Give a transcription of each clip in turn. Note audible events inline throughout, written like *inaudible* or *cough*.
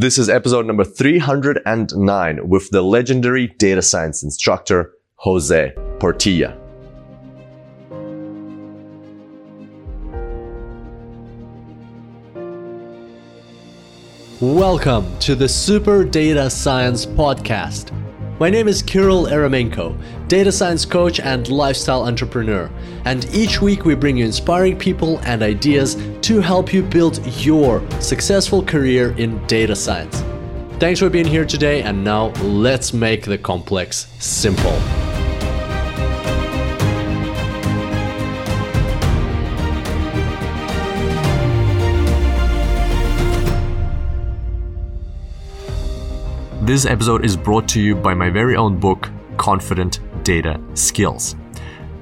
This is episode number 309 with the legendary data science instructor, Jose Portilla. Welcome to the Super Data Science Podcast. My name is Kirill Eremenko, data science coach and lifestyle entrepreneur. And each week we bring you inspiring people and ideas to help you build your successful career in data science. Thanks for being here today, and now let's make the complex simple. This episode is brought to you by my very own book, Confident Data Skills.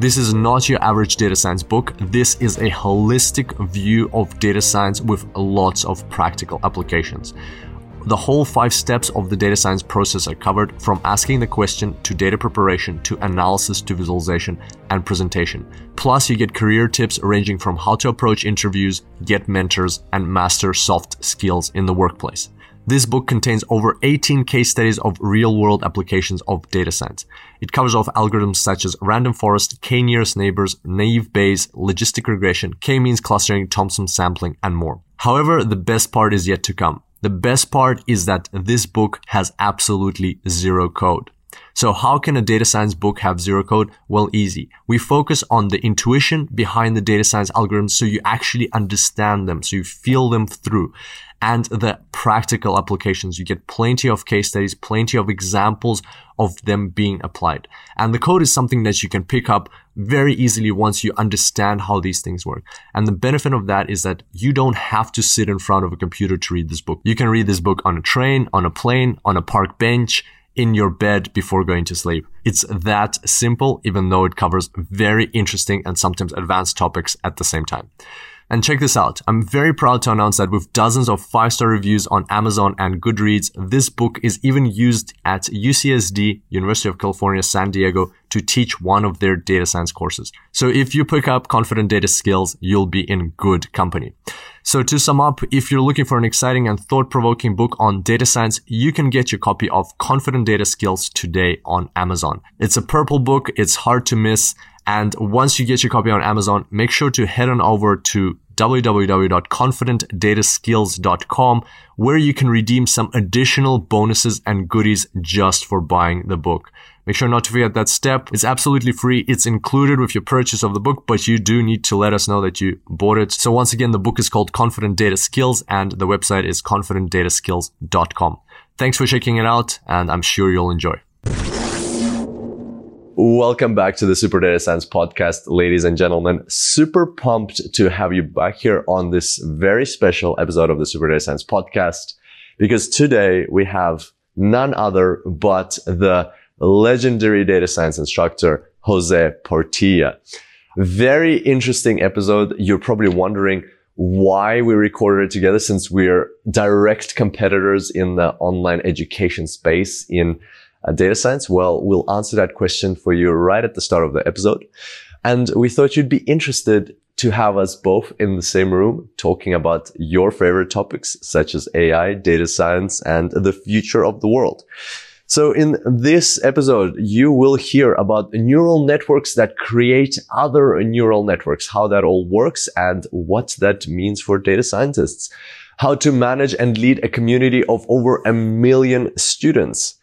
This is not your average data science book. This is a holistic view of data science with lots of practical applications. The whole five steps of the data science process are covered from asking the question to data preparation to analysis to visualization and presentation. Plus, you get career tips ranging from how to approach interviews, get mentors, and master soft skills in the workplace. This book contains over 18 case studies of real world applications of data science. It covers off algorithms such as random forest, k-nearest neighbors, naive Bayes, logistic regression, k-means clustering, Thompson sampling, and more. However, the best part is yet to come. The best part is that this book has absolutely zero code. So how can a data science book have zero code? Well, easy. We focus on the intuition behind the data science algorithms so you actually understand them, so you feel them through and the practical applications. You get plenty of case studies, plenty of examples of them being applied. And the code is something that you can pick up very easily once you understand how these things work. And the benefit of that is that you don't have to sit in front of a computer to read this book. You can read this book on a train, on a plane, on a park bench, in your bed before going to sleep. It's that simple, even though it covers very interesting and sometimes advanced topics at the same time. And check this out. I'm very proud to announce that with dozens of five star reviews on Amazon and Goodreads, this book is even used at UCSD, University of California, San Diego, to teach one of their data science courses. So if you pick up confident data skills, you'll be in good company. So to sum up, if you're looking for an exciting and thought-provoking book on data science, you can get your copy of Confident Data Skills today on Amazon. It's a purple book. It's hard to miss. And once you get your copy on Amazon, make sure to head on over to www.confidentdataskills.com where you can redeem some additional bonuses and goodies just for buying the book. Make sure not to forget that step. It's absolutely free. It's included with your purchase of the book, but you do need to let us know that you bought it. So once again, the book is called Confident Data Skills and the website is confidentdataskills.com. Thanks for checking it out and I'm sure you'll enjoy. Welcome back to the Super Data Science Podcast, ladies and gentlemen. Super pumped to have you back here on this very special episode of the Super Data Science Podcast because today we have none other but the legendary data science instructor, Jose Portilla. Very interesting episode. You're probably wondering why we recorded it together since we're direct competitors in the online education space in data science? Well, we'll answer that question for you right at the start of the episode. And we thought you'd be interested to have us both in the same room talking about your favorite topics such as AI, data science, and the future of the world. So in this episode, you will hear about neural networks that create other neural networks, how that all works and what that means for data scientists, how to manage and lead a community of over a million students,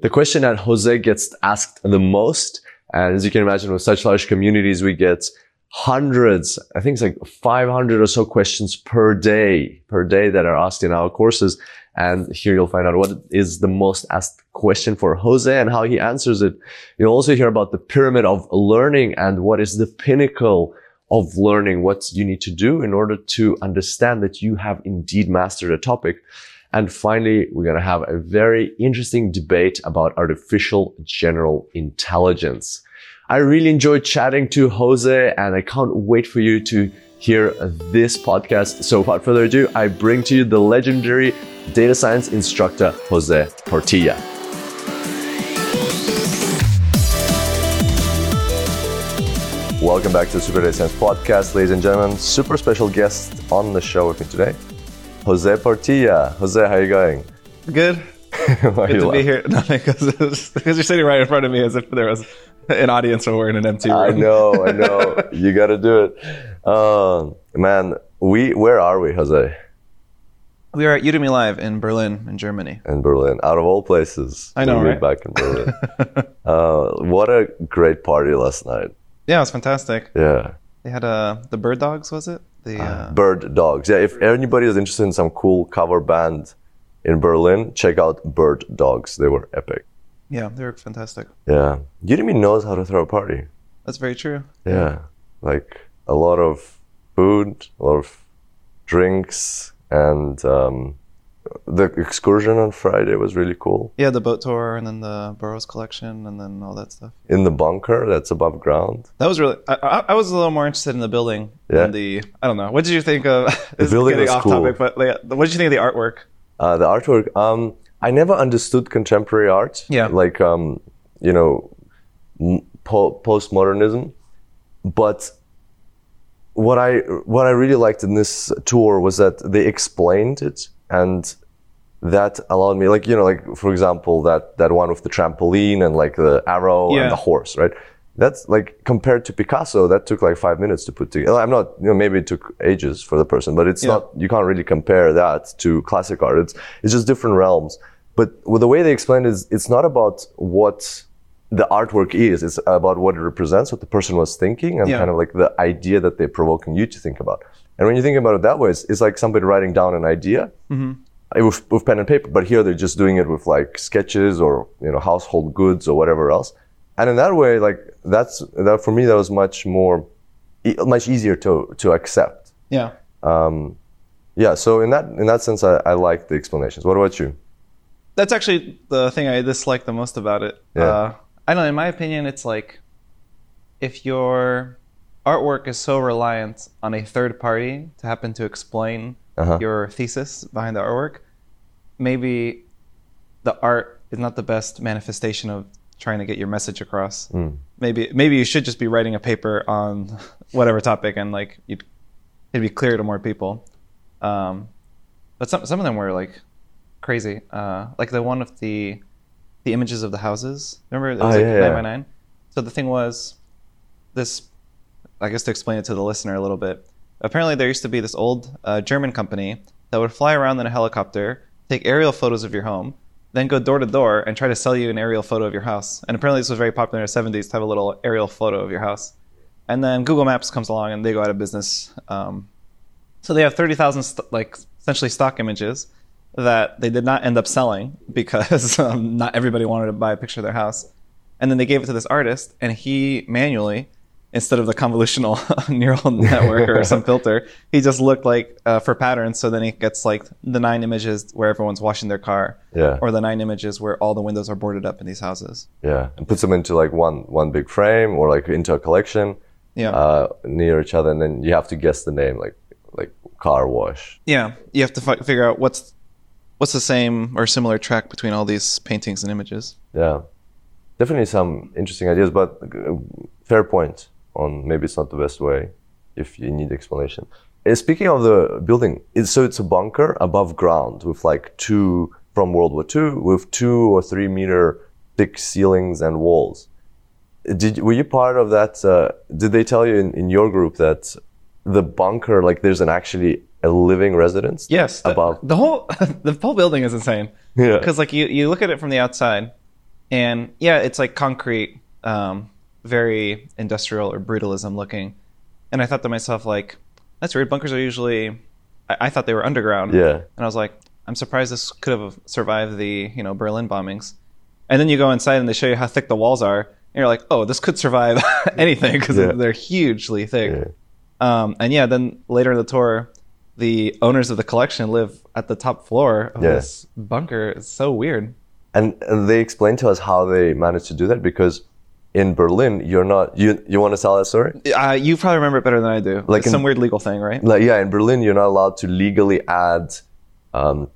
the question that Jose gets asked the most, and as you can imagine with such large communities, we get hundreds, I think it's like 500 or so questions per day, per day that are asked in our courses. And here you'll find out what is the most asked question for Jose and how he answers it. You'll also hear about the pyramid of learning and what is the pinnacle of learning, what you need to do in order to understand that you have indeed mastered a topic. And finally, we're going to have a very interesting debate about artificial general intelligence. I really enjoyed chatting to Jose and I can't wait for you to hear this podcast. So without further ado, I bring to you the legendary data science instructor, Jose Portilla. Welcome back to the Super Data Science Podcast, ladies and gentlemen. Super special guest on the show with me today. Jose Portilla. Jose, how are you going? Good. *laughs* Why Good you to be laugh? here. *laughs* Nothing, because you're sitting right in front of me as if there was an audience or we're in an empty room. I know, I *laughs* know. you got to do it. Um, man, we where are we, Jose? We are at Udemy Live in Berlin, in Germany. In Berlin, out of all places. I know, right? Back in Berlin. uh, what a great party last night. Yeah, it was fantastic. Yeah. They had uh, the Bird Dogs, was it? The uh, Bird Dogs. Yeah, if anybody is interested in some cool cover band in Berlin, check out Bird Dogs. They were epic. yeah, they were fantastic. Yeah. Udemy knows how to throw a party. That's very true. Yeah. Like a lot of food, a lot of drinks, and um, the excursion on Friday was really cool. Yeah, the boat tour and then the Boros collection and then all that stuff. In the bunker that's above ground. That was really. I, I, was a little more interested in the building Yeah. than the. I don't know. What did you think of? *laughs* is building off cool. topic, but like, what did you think of the artwork? Uh, the artwork. Um, I never understood contemporary art. Yeah. Like, um, you know, po- postmodernism. But what I what I really liked in this tour was that they explained it, and that allowed me, like, you know, like for example, that that one with the trampoline and like the arrow Yeah. and the horse, right? That's like compared to Picasso, that took like five minutes to put together. I'm not, you know, maybe it took ages for the person, but it's Yeah. not. You can't really compare that to classic art. It's it's just different realms. But with the way they explain it is, it's not about what the artwork is. It's about what it represents, what the person was thinking, and Yeah. kind of like the idea that they're provoking you to think about. And when you think about it that way, it's, it's like somebody writing down an idea uh, with, with pen and paper. But here they're just doing it with like sketches or you know household goods or whatever else. And in that way, like that's that for me, that was much more, much easier to to accept. Yeah. Yeah. So in that in that sense, I, I like the explanations. What about you? That's actually the thing I dislike the most about it. Yeah. Uh, I don't know. In my opinion, it's like if your artwork is so reliant on a third party to happen to explain Uh-huh. your thesis behind the artwork, maybe the art is not the best manifestation of trying to get your message across. Maybe maybe you should just be writing a paper on whatever topic and like you'd, it'd be clear to more people. Um, but some some of them were like crazy. Uh, like the one of the the images of the houses. Remember it was Ah, like yeah, nine yeah. by nine. So the thing was, this. I guess to explain it to the listener a little bit. Apparently, there used to be this old uh, German company that would fly around in a helicopter, take aerial photos of your home, then go door to door and try to sell you an aerial photo of your house. And apparently, this was very popular in the 70s to have a little aerial photo of your house. And then Google Maps comes along and they go out of business. Um, so they have 30,000 st- like essentially stock images that they did not end up selling because *laughs* um, not everybody wanted to buy a picture of their house. And then they gave it to this artist, and he manually, instead of the convolutional *laughs* neural network or some *laughs* filter, he just looked like uh, for patterns. So then he gets like the nine images where everyone's washing their car, Yeah. or the nine images where all the windows are boarded up in these houses. Yeah, and puts them into like one one big frame or like into a collection Yeah, uh, near each other, and then you have to guess the name, like like car wash. yeah. You have to fi- figure out what's what's the same or similar track between all these paintings and images. Yeah, definitely some interesting ideas, but uh, fair point on maybe it's not the best way if you need explanation. Uh, Speaking of the building, it's, so it's a bunker above ground with like two from World War II with two or three meter thick ceilings and walls. Did were you part of that? Uh, did they tell you in, in your group that the bunker, like there's an actually a living residence? Yes, the, above. the whole *laughs* the whole building is insane. Yeah. because like you you look at it from the outside, and yeah, it's like concrete, um, very industrial or brutalism looking. And I thought to myself like, that's weird. Bunkers are usually, I, I thought they were underground. Yeah. And I was like, I'm surprised this could have survived the you know Berlin bombings. And then you go inside and they show you how thick the walls are, and you're like, oh, this could survive *laughs* anything because Yeah. they're hugely thick. Yeah. Um, and yeah, then later in the tour, the owners of the collection live at the top floor of Yeah. this bunker. It's so weird. And, and they explained to us how they managed to do that because in Berlin, you're not, you, you want to tell that story? Uh, you probably remember it better than I do. Like in- some weird legal thing, right? Like, yeah, in Berlin, you're not allowed to legally add um,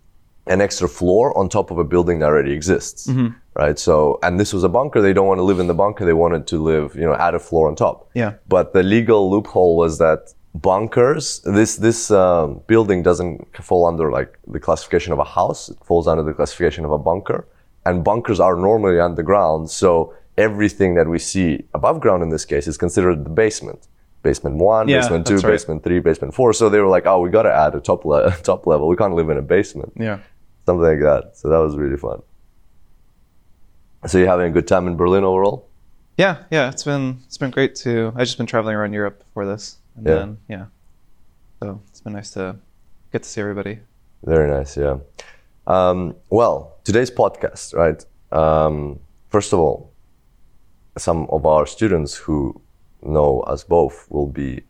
an extra floor on top of a building that already exists. Right. So, and this was a bunker. They don't want to live in the bunker. They wanted to live, you know, add a floor on top. Yeah. But the legal loophole was that bunkers. This this um, building doesn't fall under like the classification of a house. It falls under the classification of a bunker. And bunkers are normally underground, so everything that we see above ground in this case is considered the basement. Basement one, Yeah, basement two, right. basement three, basement four. So they were like, "Oh, we got to add a top le- *laughs* top level. We can't live in a basement." Yeah. something like that. So that was really fun. So you're having a good time in Berlin overall? Yeah, yeah, it's been it's been great to. I've just been traveling around Europe for this, and Yeah. then yeah, so it's been nice to get to see everybody. Very nice, yeah. Um, well, today's podcast, right? Um, first of all, some of our students who know us both will be.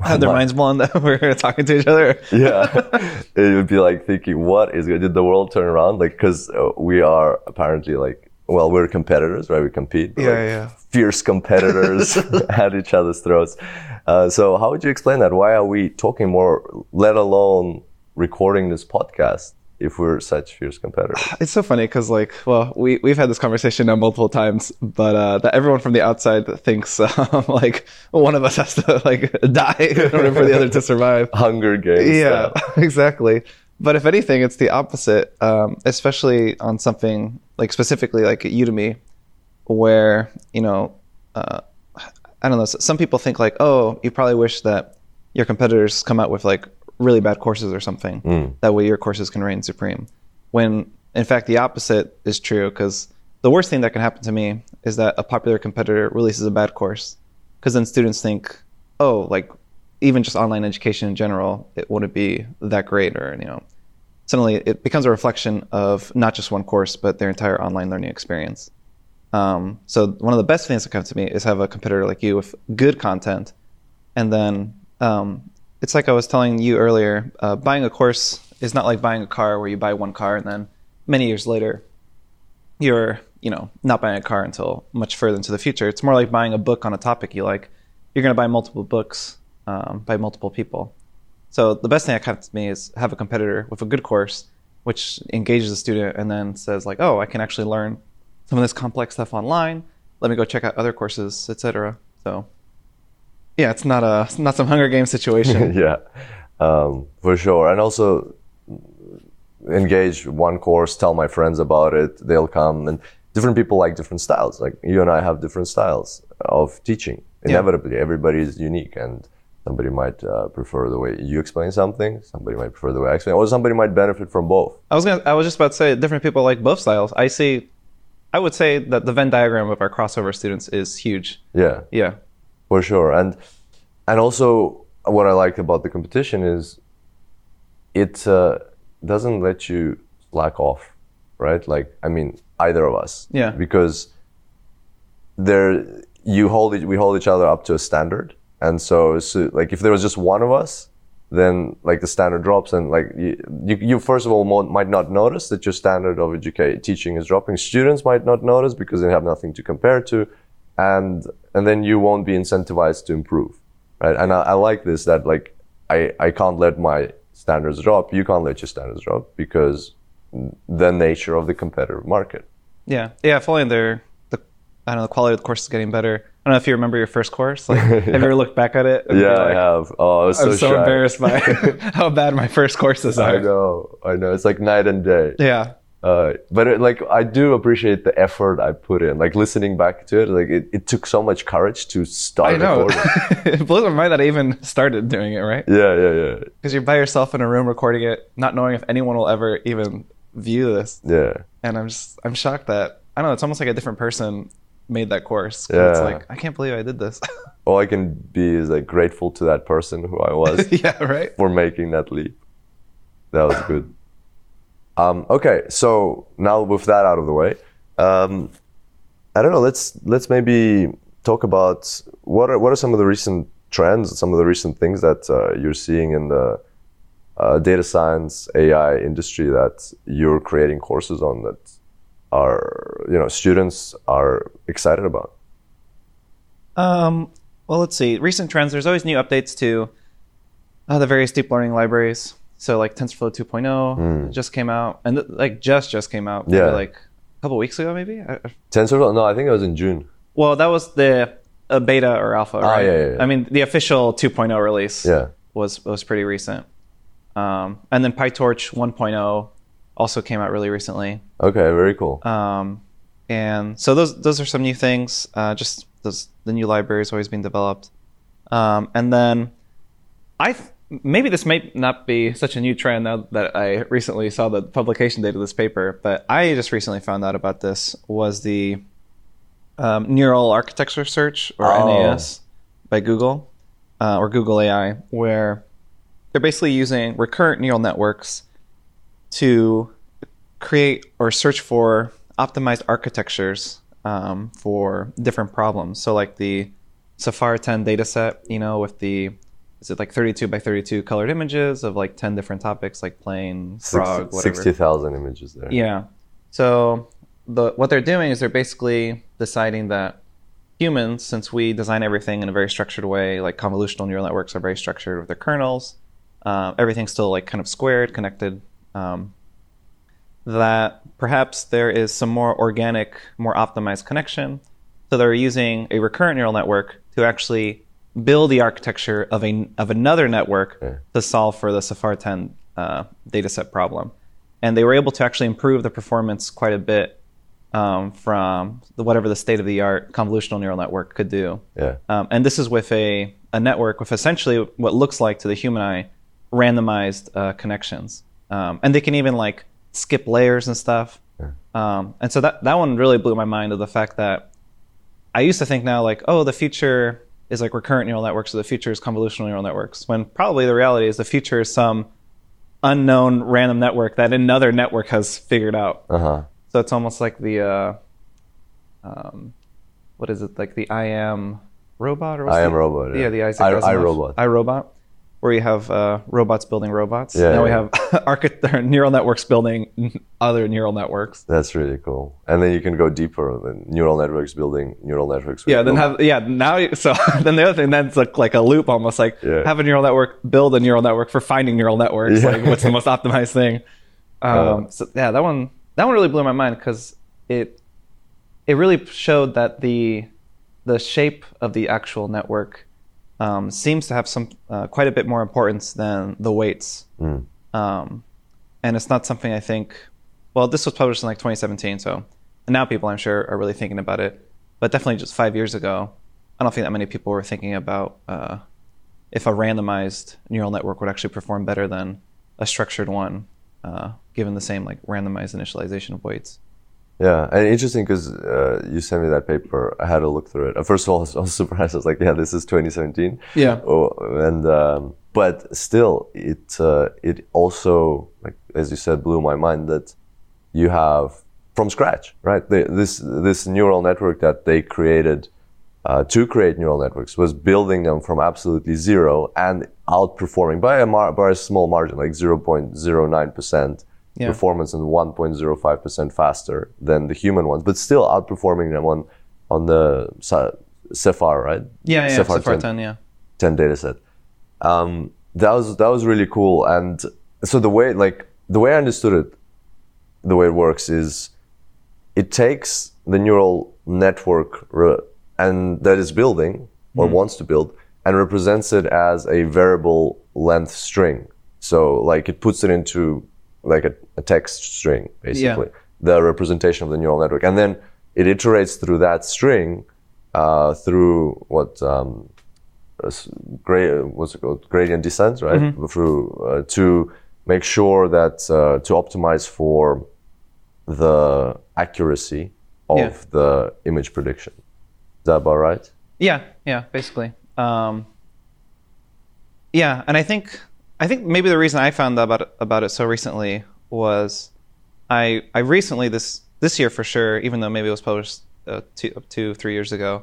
Had *laughs* their *laughs* minds blown that *laughs* we're talking to each other. yeah, it would be like thinking, what is did the world turn around? Like, because uh, we are apparently like, well, we're competitors, right? We compete. Yeah, like, yeah. Fierce competitors at each other's throats. Uh, so, how would you explain that? Why are we talking more, let alone recording this podcast, if we're such fierce competitors? It's so funny because, like, well, we we've had this conversation now multiple times, but uh, that everyone from the outside thinks *laughs* um, like one of us has to like die in order for the other to survive. *laughs* Hunger Games. Yeah, *laughs* exactly. But if anything, it's the opposite, um, especially on something like specifically like Udemy, where you know, uh, I don't know. Some people think like, oh, you probably wish that your competitors come out with like really bad courses or something. That way, your courses can reign supreme. When in fact, the opposite is true. Because the worst thing that can happen to me is that a popular competitor releases a bad course, because then students think, oh, like even just online education in general, it wouldn't be that great, or you know, suddenly it becomes a reflection of not just one course, but their entire online learning experience. Um, so one of the best things that come to me is have a competitor like you with good content, and then um, it's like I was telling you earlier. Uh, buying a course is not like buying a car where you buy one car and then many years later you're you know not buying a car until much further into the future. It's more like buying a book on a topic you like. You're going to buy multiple books um, by multiple people. So the best thing that comes to me is have a competitor with a good course, which engages the student and then says like, oh, I can actually learn some of this complex stuff online. Let me go check out other courses, etc. So yeah, it's not a it's not some Hunger Games situation. *laughs* yeah, um, for sure. And also engage one course, tell my friends about it. They'll come, and different people like different styles. Like you and I have different styles of teaching. Inevitably, everybody is unique, and somebody might uh, prefer the way you explain something. Somebody might prefer the way I explain, or somebody might benefit from both. I was gonna. I was just about to say different people like both styles. I see. I would say that the Venn diagram of our crossover students is huge. Yeah. Yeah. For sure. And and also what i like about the competition is it uh, doesn't let you slack off right? Like i mean either of us. Yeah. because there you hold it we hold each other up to a standard. And so, so like if there was just one of us then like the standard drops and like you, you, you first of all mo- might not notice that your standard of educate teaching is dropping. Students might not notice because they have nothing to compare to. And and then you won't be incentivized to improve right and i, I like this that like I, I can't let my standards drop you can't let your standards drop because the nature of the competitive market Yeah. Yeah. If only they're the I don't know the quality of the course is getting better. I don't know if you remember your first course. Like, *laughs* have you ever looked back at it? yeah i have oh i was so, I'm so shy. embarrassed by *laughs* how bad my first courses are. i know i know it's like night and day Yeah. Uh, but it, like I do appreciate the effort I put in. Like listening back to it, like it, it took so much courage to start I know. *laughs* it blows my mind that I even started doing it, right? yeah, yeah, yeah, Because you're by yourself in a room recording it, not knowing if anyone will ever even view this. yeah. And I'm just I'm shocked that I don't know. It's almost like a different person made that course. 'Cause It's like I can't believe I did this. *laughs* All I can be is like grateful to that person who I was *laughs* yeah. Right. for making that leap. That was good. Um, okay, so now with that out of the way, um, I don't know. Let's let's maybe talk about what are what are some of the recent trends, some of the recent things that uh, you're seeing in the uh, data science AI industry that you're creating courses on that are you know students are excited about. Um, well, let's see. Recent trends. There's always new updates to uh, the various deep learning libraries. So like TensorFlow 2.0 just came out, and th- like just just came out. Yeah. like a couple weeks ago, maybe. I, TensorFlow? No, I think it was in June. well, that was the a beta or alpha, right? Ah, yeah, yeah, yeah. I mean, the official 2.0 release Yeah. was was pretty recent. Um, and then PyTorch 1.0 also came out really recently. Okay, very cool. Um, and so those those are some new things. Uh, just those the new library is always being developed. Um, and then I th- maybe this may not be such a new trend now that I recently saw the publication date of this paper, but I just recently found out about this was the um, neural architecture search or Oh. NAS by Google uh, or Google AI, where they're basically using recurrent neural networks to create or search for optimized architectures um, for different problems. So, like the CIFAR 10 dataset, you know, with the is it like 32 by 32 colored images of like 10 different topics, like plane, frog, whatever. 60,000 images there. Yeah. So the what they're doing is they're basically deciding that humans, since we design everything in a very structured way, like convolutional neural networks are very structured with their kernels, uh, everything's still like kind of squared, connected. Um, that perhaps there is some more organic, more optimized connection. So they're using a recurrent neural network to actually build the architecture of a of another network Yeah. to solve for the CIFAR 10 uh, dataset problem, and they were able to actually improve the performance quite a bit um, from the, whatever the state of the art convolutional neural network could do. Yeah. Um, and this is with a, a network with essentially what looks like to the human eye randomized uh, connections. Um, and they can even like skip layers and stuff. Um, and so that, that one really blew my mind of the fact that I used to think now like, oh, the future is like recurrent neural networks, or the future is convolutional neural networks, when probably the reality is the future is some unknown random network that another network has figured out. Uh huh. So it's almost like the, uh, um, what is it? Like the I am robot or what's I Am Robot, yeah. Yeah, the Isaac I- Asimov. iRobot. iRobot, where you have uh, robots building robots. Yeah, now we have *laughs* archi- *laughs* neural networks building *laughs* other neural networks. That's really cool. And then you can go deeper. Then neural networks building neural networks. Yeah, then have yeah now you- so then the other thing then it's like, like a loop almost like Yeah. have a neural network build a neural network for finding neural networks Yeah. like what's the most optimized thing. Um, so yeah, that one that one really blew my mind because it it really showed that the the shape of the actual network um, seems to have some uh, quite a bit more importance than the weights. Mm. Um, and it's not something I think. Well, this was published in like 2017, so and now people I'm sure are really thinking about it. But definitely just five years ago, I don't think that many people were thinking about uh, if a randomized neural network would actually perform better than a structured one, uh, given the same like randomized initialization of weights. Yeah, and interesting because uh, you sent me that paper. I had to look through it. First of all, I was, I was *laughs* surprised. I was like, "Yeah, this is 2017." Yeah. Oh, and um, but still, it uh, it also, like as you said, blew my mind that you have from scratch, right? This this neural network that they created uh, to create neural networks was building them from absolutely zero and outperforming by a mar- by a small margin, like 0.09 percent Yeah. performance and 1.05 percent faster than the human ones, but still outperforming them on on the CIFAR, right? Yeah, yeah, CIFAR CIFAR 10. 10, yeah. 10 data set. Um, that was that was really cool. And so the way like the way I understood it, the way it works is it takes the neural network and that is building or wants to build and represents it as a variable length string. So like it puts it into like a, a text string basically, the representation of the neural network, and then it iterates through that string uh, through what um, gra- what's it called gradient descent right Mm-hmm. through uh, to make sure that uh, to optimize for the accuracy of Yeah. the image prediction is that about right Yeah, yeah, basically. Um, yeah, and I think I think maybe the reason I found out about it, about it so recently was I I recently this this year for sure, even though maybe it was published uh, two two three years ago.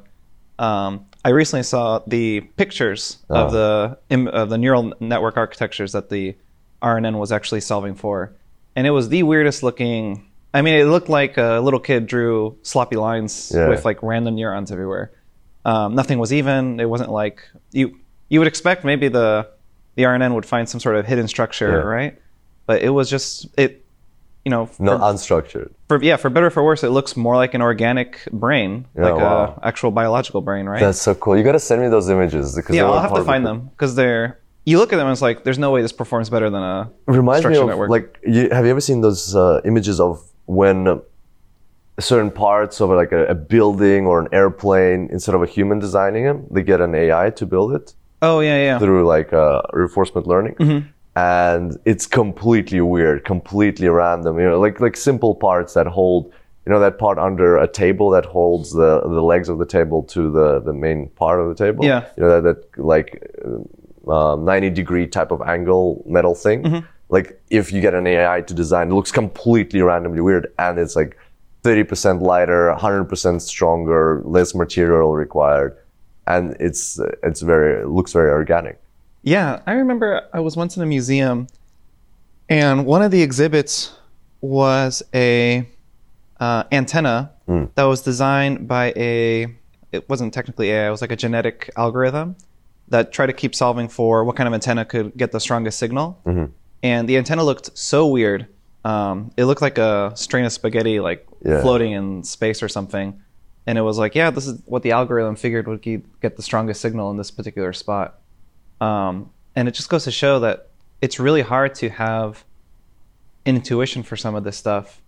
Um, I recently saw the pictures of the of the neural network architectures that the RNN was actually solving for, and it was the weirdest looking. I mean, it looked like a little kid drew sloppy lines Yeah. with like random neurons everywhere. Um, nothing was even. It wasn't like you you would expect maybe the the RNN would find some sort of hidden structure, Yeah. right? But it was just it you know, No, for, unstructured. for yeah, for better or for worse, it looks more like an organic brain, Yeah, like wow. a actual biological brain, right? That's so cool. You gotta send me those images because yeah, I'll have to find them because they're. You look at them and it's like, there's no way this performs better than a reminds me of network. like you, have you ever seen those uh, images of when uh, certain parts of like a, a building or an airplane instead of a human designing them they get an ai to build it oh yeah, yeah, through like uh, reinforcement learning Mm-hmm. and it's completely weird completely random you know like like simple parts that hold you know that part under a table that holds the the legs of the table to the the main part of the table Yeah. you know that, that like uh, 90 degree type of angle metal thing Mm-hmm. like if you get an ai to design it looks completely randomly weird and it's like 30% lighter 100% stronger less material required and it's it's very it looks very organic Yeah, I remember I was once in a museum, and one of the exhibits was a uh, antenna that was designed by a. It wasn't technically AI; it was like a genetic algorithm that tried to keep solving for what kind of antenna could get the strongest signal. And the antenna looked so weird. Um, it looked like a strain of spaghetti, like Yeah. floating in space or something. And it was like, yeah, this is what the algorithm figured would get the strongest signal in this particular spot. Um, and it just goes to show that it's really hard to have intuition for some of this stuff.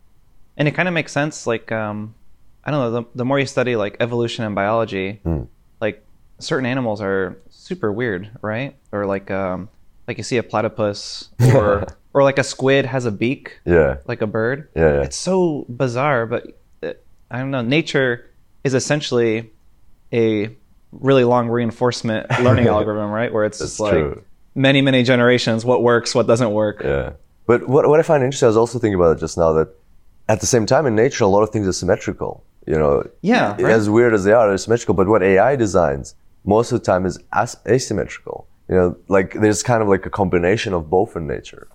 And it kind of makes sense. Like, um, I don't know, the, the more you study like evolution and biology, like certain animals are super weird, right? Or like, um, like you see a platypus *laughs* or, or like a squid has a beak, yeah like a bird. Yeah, yeah. It's so bizarre, but uh, I don't know. Nature is essentially a really long reinforcement *laughs* learning algorithm, right? Where it's just like true. many, many generations, what works, what doesn't work. Yeah. But what, what I find interesting, I was also thinking about it just now that at the same time in nature, a lot of things are symmetrical. You know, Yeah, right. as weird as they are, they're symmetrical. But what AI designs most of the time is as- asymmetrical. You know, like there's kind of like a combination of both in nature.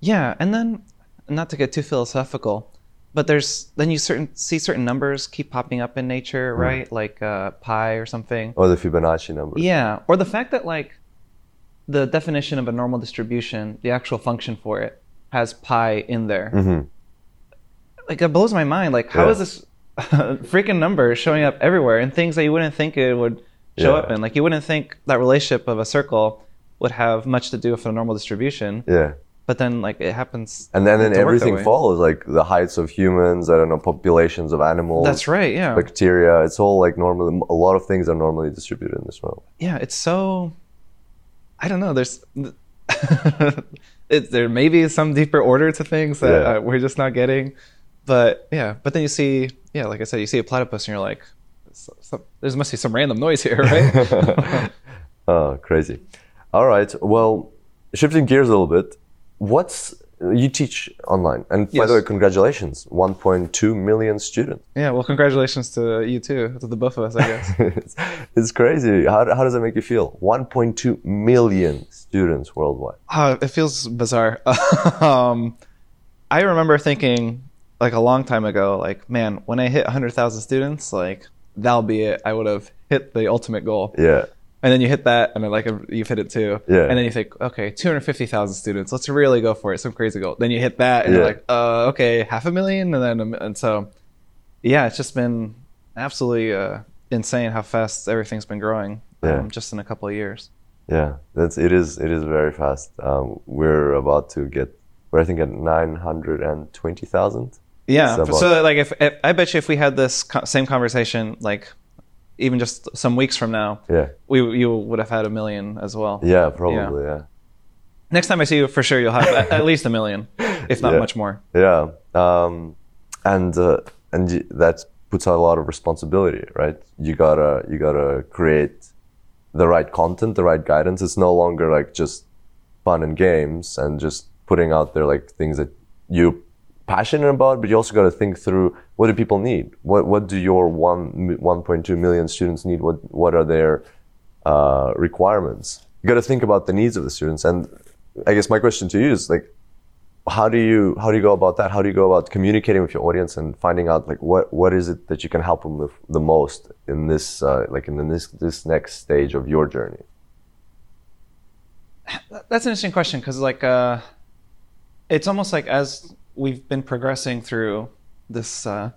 Yeah, and then not to get too philosophical, but there's then you certain see certain numbers keep popping up in nature, right? Like uh, pi or something. Or the Fibonacci number. Yeah, or the fact that like the definition of a normal distribution, the actual function for it, has pi in there. Like it blows my mind. Like how Yeah. is this *laughs* freaking number showing up everywhere in things that you wouldn't think it would show Yeah. up in? Like you wouldn't think that relationship of a circle would have much to do with a normal distribution, Yeah. But then like it happens. And then, then to work that everything follows, like the heights of humans, I don't know, populations of animals. That's right. Yeah. Bacteria. It's all like normally, a lot of things are normally distributed in this world. yeah, it's so. I don't know. There's. *laughs* it, there may be some deeper order to things that Yeah. uh, we're just not getting, but yeah. But then you see, yeah, like I said, you see a platypus and you're like, there must be some random noise here, right? *laughs* Oh, crazy. All right. Well, shifting gears a little bit, what's you teach online, and by the way, congratulations, 1.2 million students. yeah. Well, congratulations to you too, to the both of us, I guess. it's, *laughs* it's crazy. How, how does that make you feel? 1.2 million students worldwide. Uh, it feels bizarre. *laughs* um, I remember thinking like a long time ago, like, man, when I hit 100,000 students, like, that'll be it. I would have hit the ultimate goal. Yeah. And then you hit that, and then like you've hit it too. Yeah. And then you think, okay, 250,000 students. Let's really go for it. Some crazy goal. Then you hit that, and you're like, uh, okay, half a million, and then a and so, yeah, it's just been absolutely uh, insane how fast everything's been growing Yeah. um, just in a couple of years. Yeah, that's it is it is very fast. Um, we're about to get we're I think at nine hundred and twenty thousand. Yeah. So So, like, if, if I bet you if we had this co- same conversation, like even just some weeks from now, Yeah, we you would have had a million as well. yeah, probably. Yeah, Next time I see you, for sure, you'll have at, at least a million, *laughs* if not Yeah. much more. yeah, um, and uh, and that puts a lot of responsibility, right? You gotta you gotta create the right content, the right guidance. It's no longer like just fun and games and just putting out there like things that you passionate about, but you also got to think through what do people need? What what do your one 1.2 million students need? What what are their uh, requirements? You got to think about the needs of the students. And I guess my question to you is like, how do you how do you go about that? How do you go about communicating with your audience and finding out like what what is it that you can help them with the most in this uh, like in this this next stage of your journey? That's an interesting question because, like, uh, it's almost like as we've been progressing through this uh,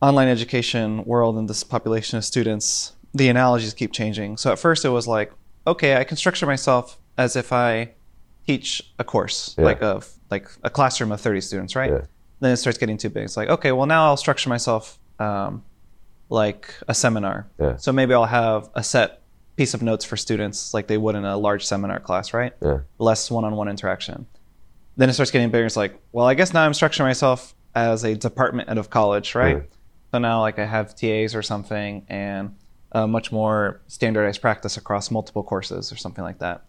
online education world and this population of students, the analogies keep changing. So at first it was like, okay, I can structure myself as if I teach a course, Yeah. like a like a classroom of 30 students, right? Yeah. Then it starts getting too big. It's like, okay, well now I'll structure myself um, like a seminar. Yeah. So maybe I'll have a set piece of notes for students like they would in a large seminar class, right? Yeah. Less one-on-one interaction. Then it starts getting bigger. It's like, well, I guess now I'm structuring myself as a department out of college, right? Yeah. So now like I have TAs or something and a much more standardized practice across multiple courses or something like that.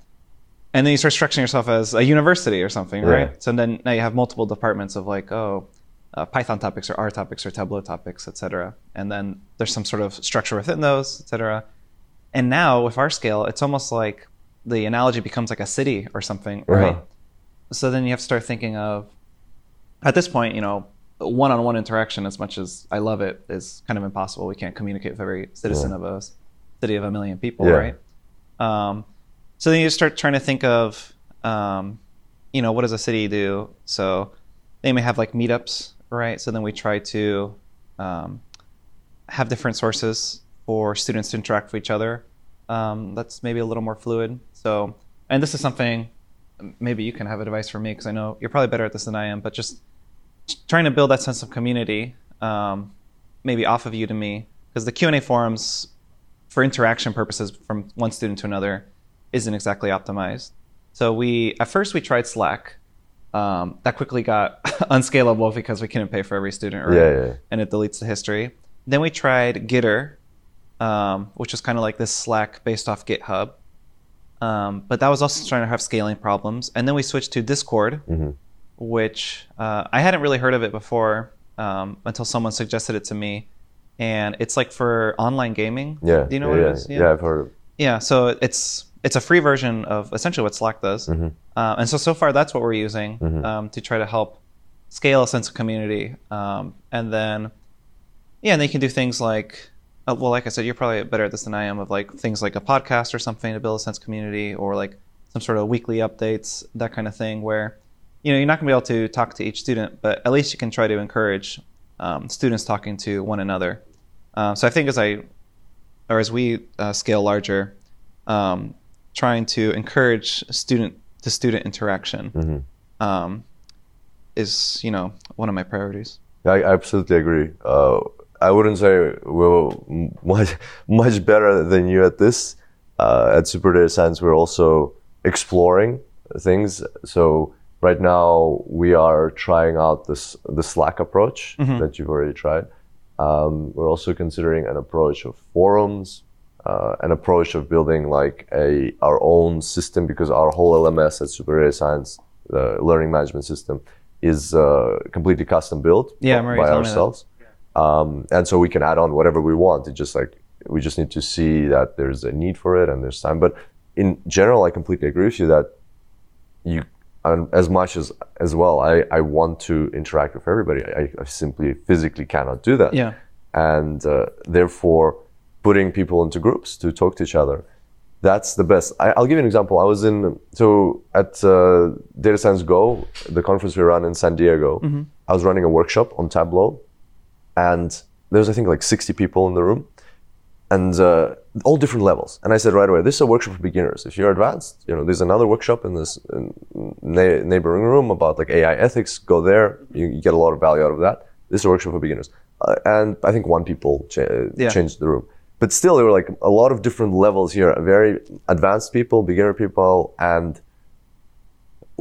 And then you start structuring yourself as a university or something, Yeah. right? So then now you have multiple departments of like, oh, uh, Python topics or R topics or Tableau topics, et cetera. And then there's some sort of structure within those, et cetera. And now with our scale, it's almost like the analogy becomes like a city or something, right? Uh-huh. So then you have to start thinking of, at this point, you know, one-on-one interaction, as much as I love it, is kind of impossible. We can't communicate with every citizen Yeah. of a city of a million people, Yeah. right? Um, so then you start trying to think of, um, you know, what does a city do? So they may have like meetups, right? So then we try to um, have different sources for students to interact with each other. Um, that's maybe a little more fluid. So, and this is something maybe you can have advice for me because I know you're probably better at this than I am, but just trying to build that sense of community, um, maybe off of Udemy, because the Q and A forums for interaction purposes from one student to another isn't exactly optimized. So we at first we tried Slack. Um, that quickly got *laughs* unscalable because we couldn't pay for every student, right? Yeah, yeah. and it deletes the history. Then we tried Gitter, um, which was kind of like this Slack based off GitHub. Um, but that was also starting to have scaling problems. And then we switched to Discord, Mm-hmm. which uh, I hadn't really heard of it before um, until someone suggested it to me. And it's like for online gaming. Yeah. Do you know yeah, what yeah. it is? Yeah. I've heard of it. Yeah, so it's it's a free version of essentially what Slack does, Mm-hmm. uh, and so so far that's what we're using um, to try to help scale a sense of community, um, and then yeah, and they can do things like uh, well, like I said, you're probably better at this than I am of like things like a podcast or something to build a sense community, or like some sort of weekly updates, that kind of thing, where you know you're not going to be able to talk to each student, but at least you can try to encourage um, students talking to one another. Um, so I think as I or as we uh, scale larger, um, trying to encourage student to student interaction Mm-hmm. um, is you know one of my priorities. I I absolutely agree. Uh, I wouldn't say we're much *laughs* much better than you at this. Uh, at Super Data Science, we're also exploring things. So right now we are trying out this the Slack approach that you've already tried. Um, we're also considering an approach of forums, uh, an approach of building like a our own system because our whole LMS at Super Data Science, the learning management system, is uh, completely custom built Yeah, by Murray told me that. ourselves. Um, and so we can add on whatever we want. It just like we just need to see that there's a need for it and there's time. But in general, I completely agree with you that you, as much as as well, I, I want to interact with everybody. I, I simply physically cannot do that. Yeah. And uh, therefore, putting people into groups to talk to each other, that's the best. I, I'll give you an example. I was in so at uh, Data Science Go, the conference we run in San Diego. I was running a workshop on Tableau, and there was I think like 60 people in the room, and uh, all different levels. And I said right away, this is a workshop for beginners. If you're advanced, you know, there's another workshop in this na- neighboring room about like AI ethics. Go there, you, you get a lot of value out of that. This is a workshop for beginners, uh, and I think one people cha- Yeah. changed the room. But still, there were like a lot of different levels here. Very advanced people, beginner people, and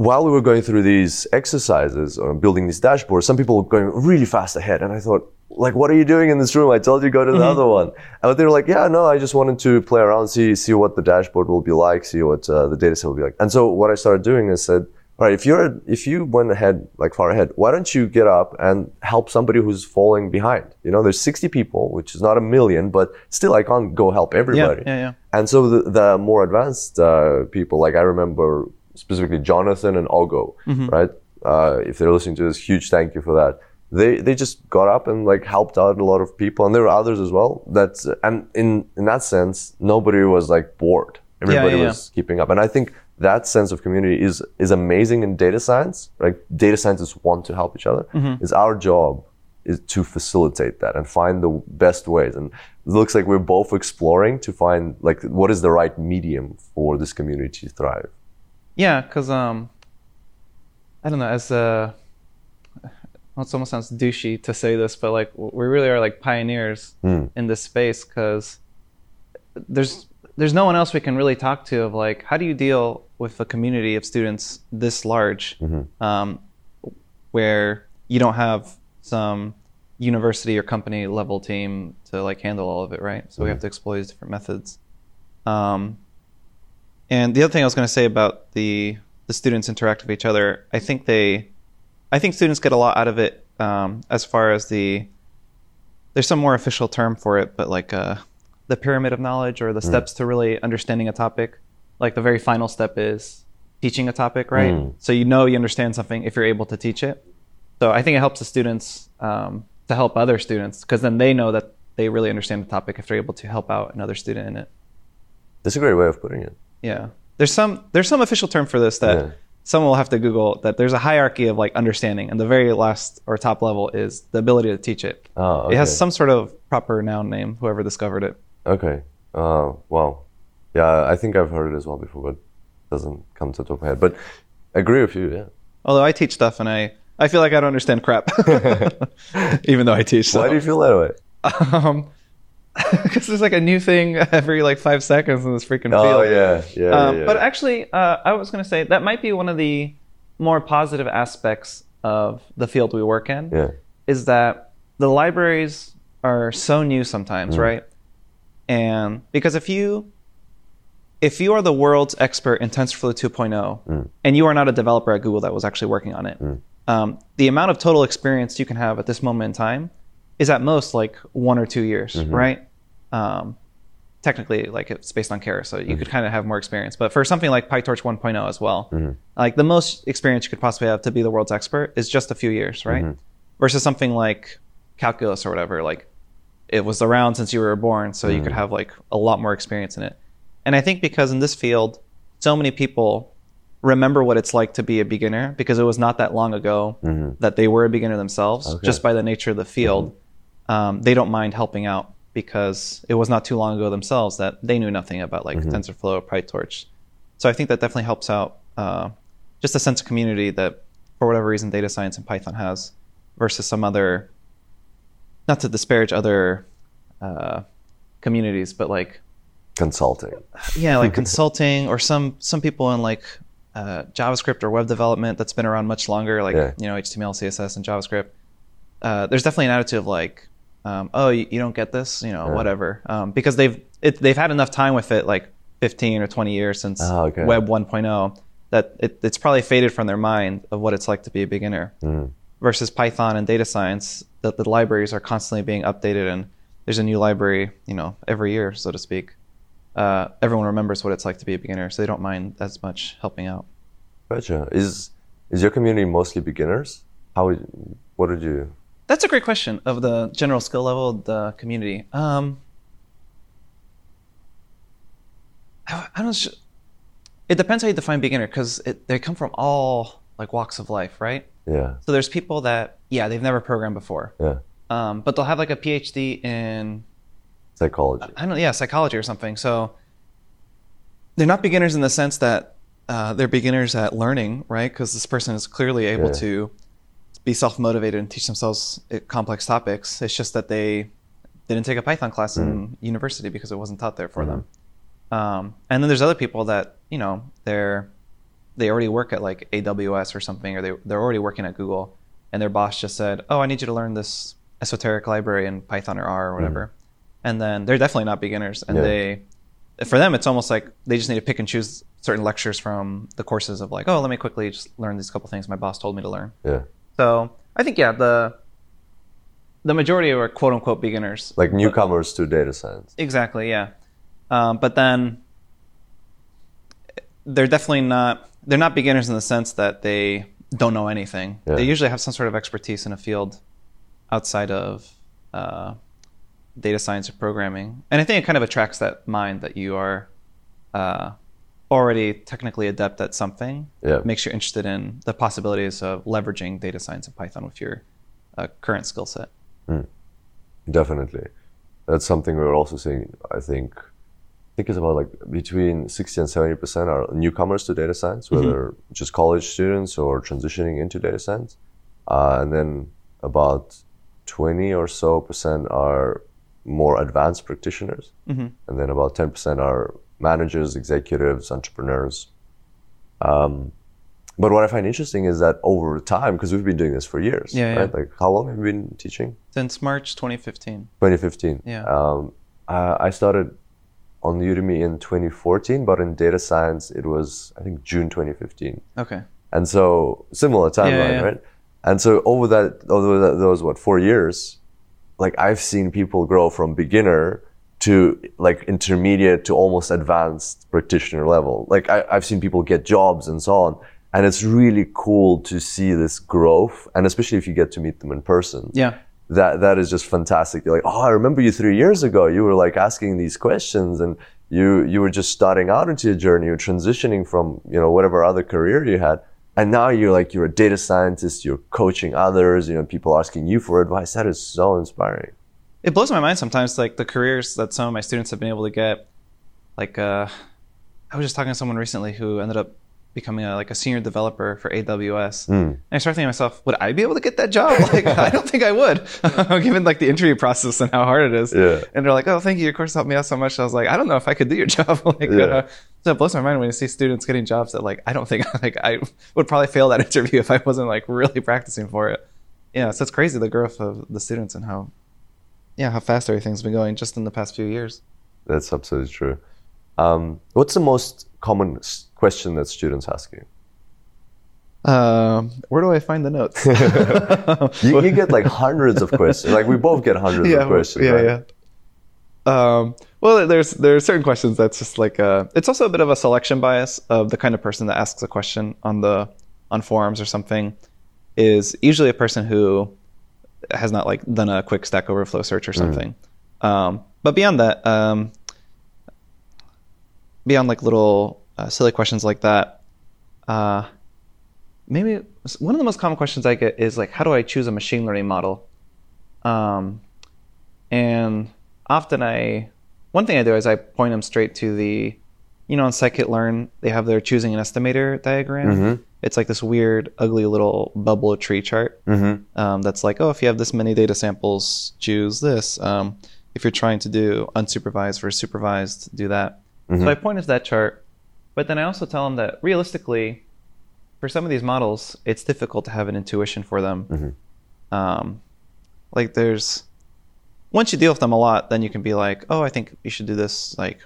while we were going through these exercises or building these dashboards, some people were going really fast ahead. And I thought, like, what are you doing in this room? I told you go to the other one. And they were like, yeah, no, I just wanted to play around, see see what the dashboard will be like, see what uh, the data set will be like. And so what I started doing is said, all right, if you're if you went ahead like far ahead, why don't you get up and help somebody who's falling behind? You know, there's 60 people, which is not a million, but still, I can't go help everybody. yeah, yeah. yeah. And so the, the more advanced uh, people, like I remember specifically Jonathan and Ogo, right? Uh, if they're listening to this, huge thank you for that. They they just got up and like helped out a lot of people, and there were others as well. That's and in in that sense, nobody was like bored. Everybody yeah. was keeping up, and I think that sense of community is is amazing in data science. Like data scientists want to help each other. It's our job is to facilitate that and find the best ways. And it looks like we're both exploring to find like what is the right medium for this community to thrive. Yeah, because um, I don't know. As a, well, it almost sounds douchey to say this, but like we really are like pioneers in this space because there's there's no one else we can really talk to of like how do you deal with a community of students this large, um, where you don't have some university or company level team to like handle all of it, right? So we have to explore these different methods. Um, and the other thing I was going to say about the the students interact with each other, I think they, I think students get a lot out of it um, as far as the. There's some more official term for it, but like uh, the pyramid of knowledge or the steps to really understanding a topic. Like the very final step is teaching a topic, right? So you know you understand something if you're able to teach it. So I think it helps the students um, to help other students because then they know that they really understand the topic if they're able to help out another student in it. That's a great way of putting it. Yeah. There's some there's some official term for this that Yeah. Someone will have to Google that there's a hierarchy of like understanding and the very last or top level is the ability to teach it. Oh, It has some sort of proper noun name, whoever discovered it. Okay. Uh, well, yeah, I think I've heard it as well before, but it doesn't come to the top of my head. But I agree with you. Yeah. Although I teach stuff and I I feel like I don't understand crap. *laughs* *laughs* Even though I teach Stuff. Why do you feel that way? *laughs* um *laughs* because there's like a new thing every like five seconds in this freaking Oh field. yeah, yeah, Um, yeah. But actually, uh, I was going to say that might be one of the more positive aspects of the field we work in. yeah. Is that the libraries are so new sometimes, right? And because if you if you are the world's expert in TensorFlow 2.0 and you are not a developer at Google that was actually working on it, um, the amount of total experience you can have at this moment in time is at most like one or two years, right? Um, technically, like it's based on Keras, so you mm-hmm. could kind of have more experience. But for something like PyTorch 1.0 as well, mm-hmm. like the most experience you could possibly have to be the world's expert is just a few years, right? Mm-hmm. Versus something like calculus or whatever, like it was around since you were born, so you could have like a lot more experience in it. And I think because in this field, so many people remember what it's like to be a beginner because it was not that long ago that they were a beginner themselves, just by the nature of the field. Um, they don't mind helping out because it was not too long ago themselves that they knew nothing about like TensorFlow or PyTorch. So I think that definitely helps out uh, just a sense of community that, for whatever reason, data science and Python has versus some other, not to disparage other uh, communities, but like Consulting. yeah, like *laughs* consulting or some some people in like uh, JavaScript or web development that's been around much longer, like Yeah. you know HTML, CSS, and JavaScript. Uh, there's definitely an attitude of like, um, oh, you, you don't get this, you know, whatever, um, because they've it, they've had enough time with it, like 15 or 20 years since Ah, okay. Web 1.0, that it, it's probably faded from their mind of what it's like to be a beginner. Versus Python and data science, that the libraries are constantly being updated and there's a new library, you know, every year, so to speak uh, everyone remembers what it's like to be a beginner, so they don't mind as much helping out. Gotcha. Is is your community mostly beginners? How? would- What did you? That's a great question of the general skill level of the community. Um, I, I don't. sh- It depends how you define beginner because they come from all like walks of life, right? Yeah. So there's people that yeah they've never programmed before, Yeah. um, but they'll have like a PhD in Psychology. I don't yeah, psychology or something. So they're not beginners in the sense that uh, they're beginners at learning, right? Because this person is clearly able Yeah. to be self motivated and teach themselves uh, complex topics. It's just that they didn't take a Python class in university because it wasn't taught there for them. Um, and then there's other people that you know they're they already work at like AWS or something, or they they're already working at Google, and their boss just said, "Oh, I need you to learn this esoteric library in Python or R or whatever." And then they're definitely not beginners, and Yeah. they for them it's almost like they just need to pick and choose certain lectures from the courses of like, "Oh, let me quickly just learn these couple things my boss told me to learn." Yeah. So I think yeah, the the majority are quote unquote beginners. Like newcomers to data science. Exactly, yeah. Um, but then they're definitely not they're not beginners in the sense that they don't know anything. Yeah. They usually have some sort of expertise in a field outside of uh, data science or programming, and I think it kind of attracts that mind that you are uh, already technically adept at something Yeah. makes you interested in the possibilities of leveraging data science and Python with your uh, current skill set. Definitely. That's something we're also seeing, I think. I think it's about like between 60 and 70% are newcomers to data science, whether just college students or transitioning into data science. Uh, and then about 20 or so percent are more advanced practitioners. And then about 10% are managers, executives, entrepreneurs. Um, but what I find interesting is that over time, because we've been doing this for years, Yeah, yeah. right? Like, how long have you been teaching? Since March 2015. 2015. Yeah. Um, I, I started on Udemy in 2014, but in data science, it was, I think, June 2015. Okay. And so, similar timeline, yeah. right? And so, over that, over that, those, what, four years, like, I've seen people grow from beginner to like intermediate to almost advanced practitioner level. Like, I, I've seen people get jobs and so on. And it's really cool to see this growth, and especially if you get to meet them in person Yeah. that that is just fantastic. You're like, oh, I remember you three years ago. You were like asking these questions, and you you were just starting out into your journey. You're transitioning from you know whatever other career you had, and now you're like you're a data scientist. You're coaching others. You know, people asking you for advice. That is so inspiring. It blows my mind sometimes like the careers that some of my students have been able to get. Like uh i was just talking to someone recently who ended up becoming a, like a senior developer for aws and i started thinking to myself would i be able to get that job? *laughs* Like i don't think i would *laughs* given like the interview process and how hard it is. Yeah. and they're like oh thank you. Your course helped me out so much. I was like i don't know if i could do your *laughs* job. Like Yeah. uh, so it blows my mind when you see students getting jobs that like i don't think like i would probably fail that interview if i wasn't like really practicing for it. Yeah so it's crazy the growth of the students and how yeah, how fast everything's been going just in the past few years. That's absolutely true. Um, what's the most common question that students ask you? Um, where do I find the notes? *laughs* You, you get like hundreds of questions. Like we both get hundreds of questions. yeah, right? yeah. Um, well, there's there's certain questions that's just like uh, it's also a bit of a selection bias of the kind of person that asks a question on the on forums or something is usually a person who has not like done a quick Stack Overflow search or something. Um, but beyond that, um, beyond like little uh, silly questions like that, uh, maybe one of the most common questions I get is like, how do I choose a machine learning model? Um, and often I, one thing I do is I point them straight to the, you know, on scikit-learn, they have their choosing an estimator diagram. It's like this weird, ugly little bubble tree chart. Um, that's like, oh, if you have this many data samples, choose this. Um, if you're trying to do unsupervised versus supervised, do that. So I point to that chart, but then I also tell them that realistically, for some of these models, it's difficult to have an intuition for them. Um, like there's once you deal with them a lot, then you can be like, oh, I think you should do this, like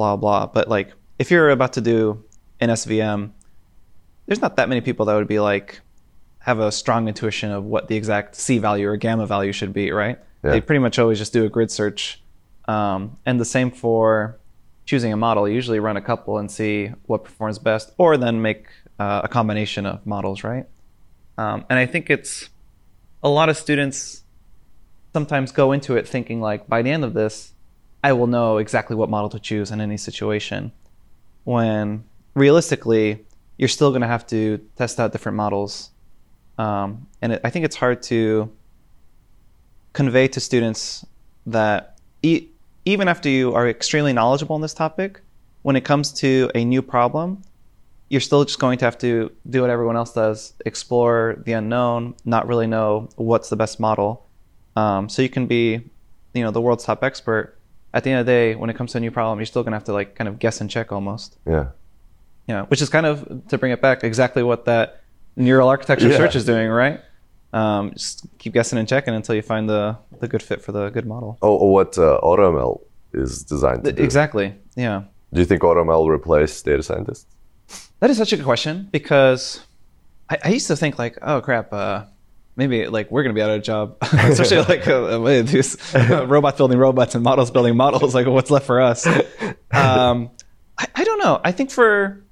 blah blah. But like if you're about to do an SVM, there's not that many people that would be like have a strong intuition of what the exact C value or gamma value should be, right? Yeah. They pretty much always just do a grid search. Um, and the same for choosing a model. You usually run a couple and see what performs best, or then make uh, a combination of models, right? Um, and I think it's a lot of students sometimes go into it thinking like, by the end of this, I will know exactly what model to choose in any situation. When realistically, you're still going to have to test out different models. Um, and it, I think it's hard to convey to students that e- even after you are extremely knowledgeable on this topic, when it comes to a new problem, you're still just going to have to do what everyone else does explore the unknown, not really know what's the best model. Um, so you can be, you know, the world's top expert. At the end of the day, when it comes to a new problem, you're still going to have to like kind of guess and check almost. Yeah. You know, which is kind of to bring it back exactly what that neural architecture Yeah. search is doing, right? Um, just keep guessing and checking until you find the the good fit for the good model. Oh, what uh, AutoML is designed to do. Exactly. Yeah. Do you think AutoML will replace data scientists? That is such a good question because I, I used to think like, oh crap, uh, maybe like we're gonna be out of a job, *laughs* especially like uh, uh, these uh, *laughs* robots building robots and models building models. Like, what's left for us? Um, I, I don't know. I think for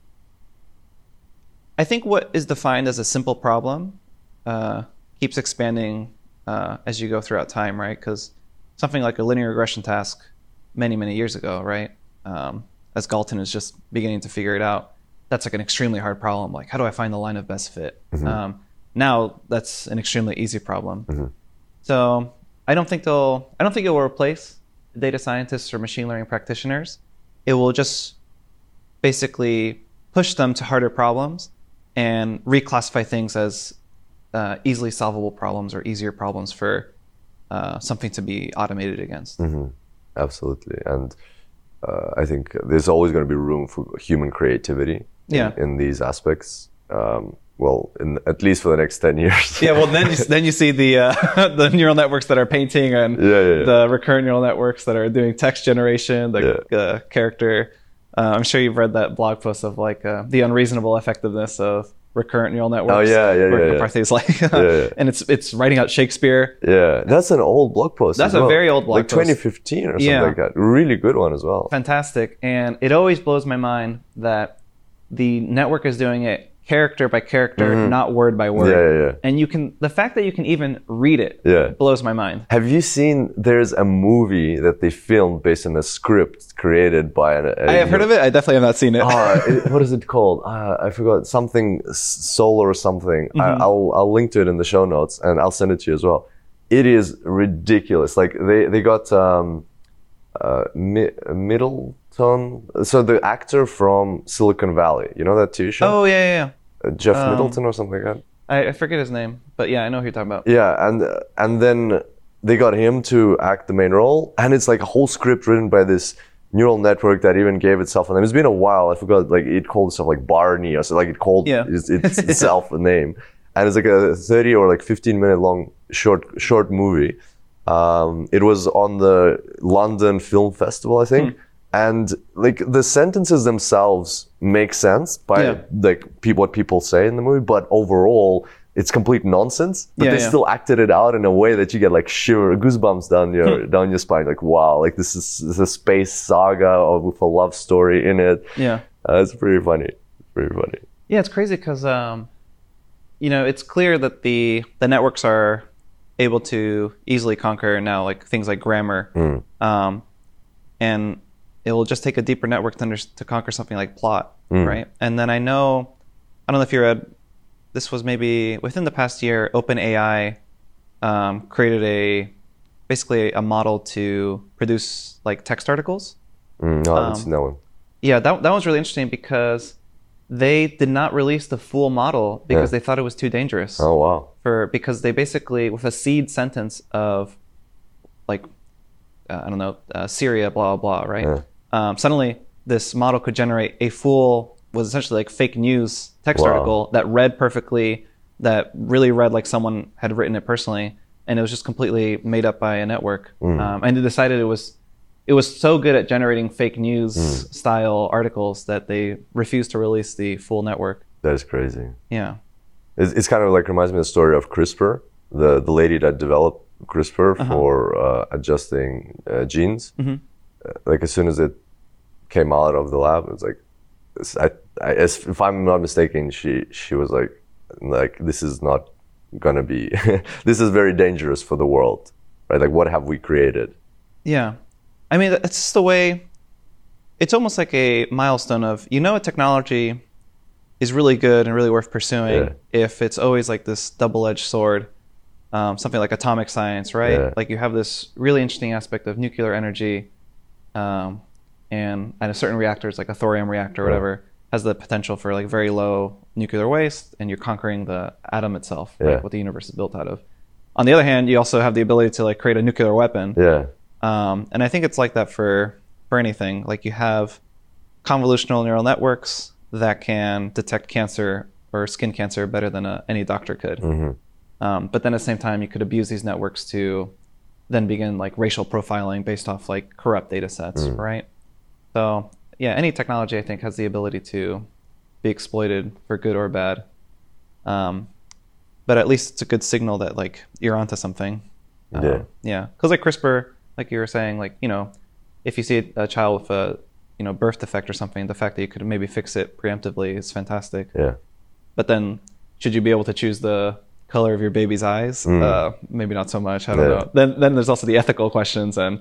I think what is defined as a simple problem uh, keeps expanding uh, as you go throughout time, right? Because something like a linear regression task many many years ago, right? Um, as Galton is just beginning to figure it out, that's like an extremely hard problem. Like, how do I find the line of best fit? Um, now that's an extremely easy problem. So I don't think they'll. I don't think it will replace data scientists or machine learning practitioners. It will just basically push them to harder problems and reclassify things as uh, easily solvable problems or easier problems for uh, something to be automated against. Absolutely. And uh, I think there's always going to be room for human creativity in- Yeah. in, these aspects. Um, well, in, at least for the next 10 years. Yeah, well, then you, *laughs* then you see the uh, *laughs* the neural networks that are painting and Yeah, yeah, yeah. the recurrent neural networks that are doing text generation, the uh, character. Uh, I'm sure you've read that blog post of like uh, the unreasonable effectiveness of recurrent neural networks. Oh, yeah, yeah, yeah, yeah. Karpathy's like, *laughs* yeah. and it's it's writing out Shakespeare. Yeah, that's an old blog post. That's a well. very old blog post. like 2015 or something Yeah. like that. Really good one as well. Fantastic, and it always blows my mind that the network is doing it character by character, not word by word. Mm-hmm. Yeah, yeah, yeah. And you can the fact that you can even read it Yeah. blows my mind. Have you seen? There's a movie that they filmed based on a script created by an. I have heard of it. I definitely have not seen it. Uh, *laughs* it- what is it called? Uh, I forgot something solar or something. I, Mm-hmm. I'll I'll link to it in the show notes and I'll send it to you as well. It is ridiculous. Like they they got um, uh, Mi- Middleton. So the actor from Silicon Valley. You know that TV show? oh yeah, yeah, yeah. Jeff um, Middleton or something like that. I, I forget his name, but yeah, I know who you're talking about. Yeah, and uh, and then they got him to act the main role, and it's like a whole script written by this neural network that even gave itself a name. It's been a while. I forgot. Like it called itself like Barney or so. Like it called Yeah. its, its *laughs* itself a name, and it's like a thirty or like fifteen minute long short short movie. Um, it was on the London Film Festival, I think. Hmm. And like the sentences themselves make sense by Yeah. like what people say in the movie, but overall it's complete nonsense. But Yeah, they yeah. still acted it out in a way that you get like shiver, goosebumps down your Hmm. down your spine. Like wow, like this is, this is a space saga of, with a love story in it. Yeah. Uh, it's pretty funny. It's pretty funny. Yeah, it's crazy because um, you know it's clear that the the networks are able to easily conquer now like things like grammar, um, and it will just take a deeper network to, under- to conquer something like plot, right? And then I know I don't know if you read this was maybe within the past year, OpenAI um, created a basically a model to produce like text articles. Mm, no, Um, that one. Yeah, that that was really interesting because they did not release the full model because Yeah. they thought it was too dangerous. Oh wow. For because they basically with a seed sentence of like uh, I don't know uh, Syria blah blah blah right. Yeah. Um, suddenly this model could generate a full was essentially like fake news text Wow. article that read perfectly that really read like someone had written it personally and it was just completely made up by a network Mm. um, and they decided it was it was so good at generating fake news Mm. style articles that they refused to release the full network That is crazy. yeah It's, it's kind of like reminds me of the story of CRISPR, the the lady that developed CRISPR Uh-huh. for uh, adjusting uh, genes. Mm-hmm. Like as soon as it came out of the lab, it was like, I, I, as, if I'm not mistaken, she she was like, like this is not gonna be, *laughs* this is very dangerous for the world, right? Like what have we created? Yeah. I mean, it's just the way, it's almost like a milestone of, you know, a technology is really good and really worth pursuing Yeah. if it's always like this double edged sword, um, something like atomic science, right? Yeah. Like you have this really interesting aspect of nuclear energy, um, and at a certain reactors, like a thorium reactor or whatever, has the potential for like very low nuclear waste, and you're conquering the atom itself, Yeah. like what the universe is built out of. On the other hand, you also have the ability to like create a nuclear weapon, Yeah, um, and I think it's like that for for anything. Like you have convolutional neural networks that can detect cancer or skin cancer better than a, any doctor could. Um, but then at the same time, you could abuse these networks to then begin like racial profiling based off like corrupt data sets, right? So yeah, any technology I think has the ability to be exploited for good or bad. Um, but at least it's a good signal that like you're onto something. Uh, Yeah. yeah, because like CRISPR, like you were saying, like you know, if you see a child with a you know birth defect or something, the fact that you could maybe fix it preemptively is fantastic. yeah, But then, should you be able to choose the color of your baby's eyes? Uh, maybe not so much. I don't Mm. Yeah. know. Then, then there's also the ethical questions and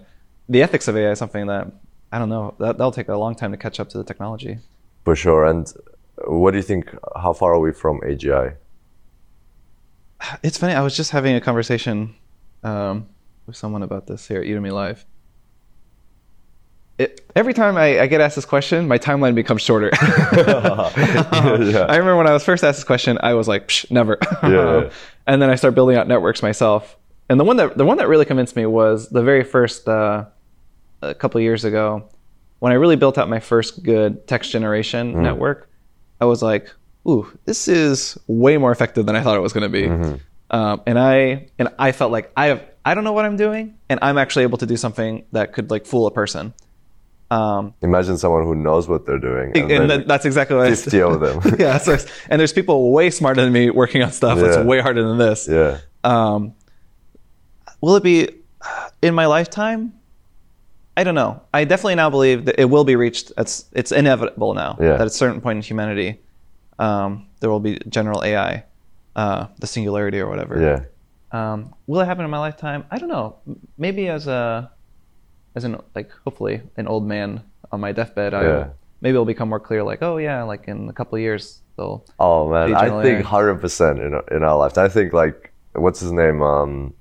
the ethics of AI is something that I don't know. That, that'll take a long time to catch up to the technology. For sure. And what do you think? How far are we from AGI? It's funny. I was just having a conversation um, with someone about this here at Udemy Live. It, every time I, I, get asked this question, my timeline becomes shorter. *laughs* yeah. I remember when I was first asked this question, I was like, never. Yeah, *laughs* and then I start building out networks myself. And the one that the one that really convinced me was the very first uh, a couple years ago when I really built out my first good text generation mm. network. I was like, ooh, this is way more effective than I thought it was going to be. Mm-hmm. Um, and I and I felt like I have I don't know what I'm doing, and I'm actually able to do something that could like fool a person. Um, Imagine someone who knows what they're doing, and, and that's exactly what fifty I, of them. *laughs* yeah, so, and there's people way smarter than me working on stuff yeah. that's way harder than this. Yeah. Um, will it be in my lifetime? I don't know. I definitely now believe that it will be reached. It's it's inevitable now yeah. that at a certain point in humanity, um, there will be general AI, uh, the singularity or whatever. Yeah. Um, will it happen in my lifetime? I don't know. Maybe as a as an like hopefully an old man on my deathbed, I yeah. maybe it'll become more clear. Like, oh yeah, like in a couple of years they'll. Oh man, I think hundred percent in in our life. I think like what's his name? Um,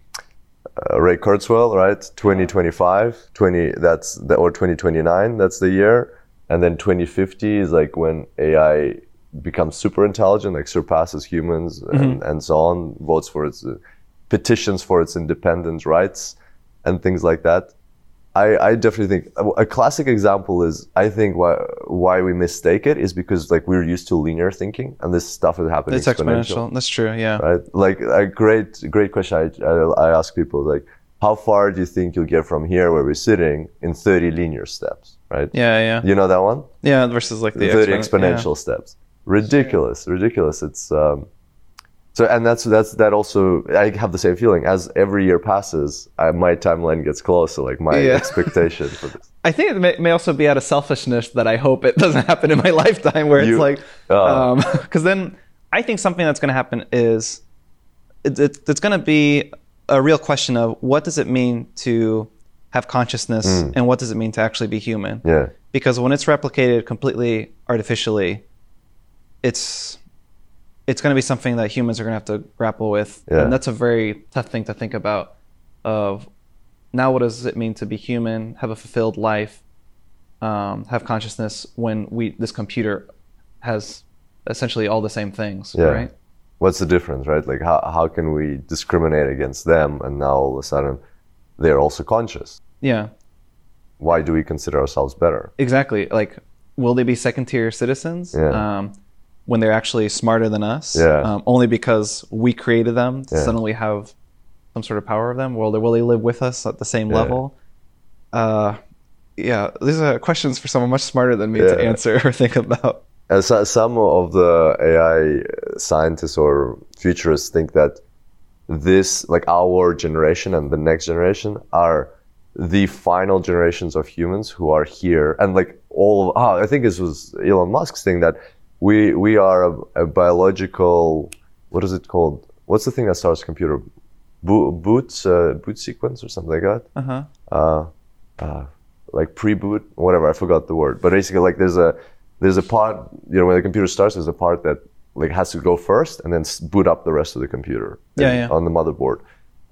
uh, Ray Kurzweil, right? 2025, 20 that's the, or 2029, that's the year, and then 2050 is like when AI becomes super intelligent, like surpasses humans mm-hmm. and, and so on, votes for its uh, petitions for its independent rights and things like that. I, I definitely think a classic example is I think why why we mistake it is because like we're used to linear thinking and this stuff is happening it's exponential. exponential. That's true. Yeah. Right. Like a great great question I, I, I ask people like how far do you think you'll get from here where we're sitting in 30 linear steps? Right. Yeah. Yeah. You know that one? Yeah. Versus like the 30 exponential yeah. steps. Ridiculous. Ridiculous. It's um, so, and that's that's that also. I have the same feeling as every year passes. I, my timeline gets closer, like my yeah. *laughs* expectation for this. I think it may, may, also be out of selfishness that I hope it *laughs* doesn't happen in my *laughs* lifetime, where you, it's like, because uh, um, then I think something that's going to happen is it, it, it's going to be a real question of what does it mean to have consciousness mm. and what does it mean to actually be human? Yeah. Because when it's replicated completely artificially, it's it's going to be something that humans are going to have to grapple with, yeah. and that's a very tough thing to think about. Of now, what does it mean to be human, have a fulfilled life, um, have consciousness when we this computer has essentially all the same things, yeah. right? What's the difference, right? Like how how can we discriminate against them, and now all of a sudden they're also conscious? Yeah. Why do we consider ourselves better? Exactly. Like, will they be second tier citizens? Yeah. Um, when they're actually smarter than us, yeah. um, only because we created them yeah. suddenly have some sort of power of them. Will they, will they live with us at the same yeah. level? Uh, yeah, these are questions for someone much smarter than me to answer *laughs* or think about. And so, some of the AI scientists or futurists think that this, like our generation and the next generation, are the final generations of humans who are here. And like all of, oh, I think this was Elon Musk's thing that we we are a, a, biological what is it called? What's the thing that starts computer? Bo- boot uh, boot sequence or something like that. Uh-huh. Uh, uh, like pre-boot, whatever. I forgot the word. But basically, like there's a there's a part. You know, when the computer starts, there's a part that like has to go first and then boot up the rest of the computer. Yeah, yeah. On the motherboard.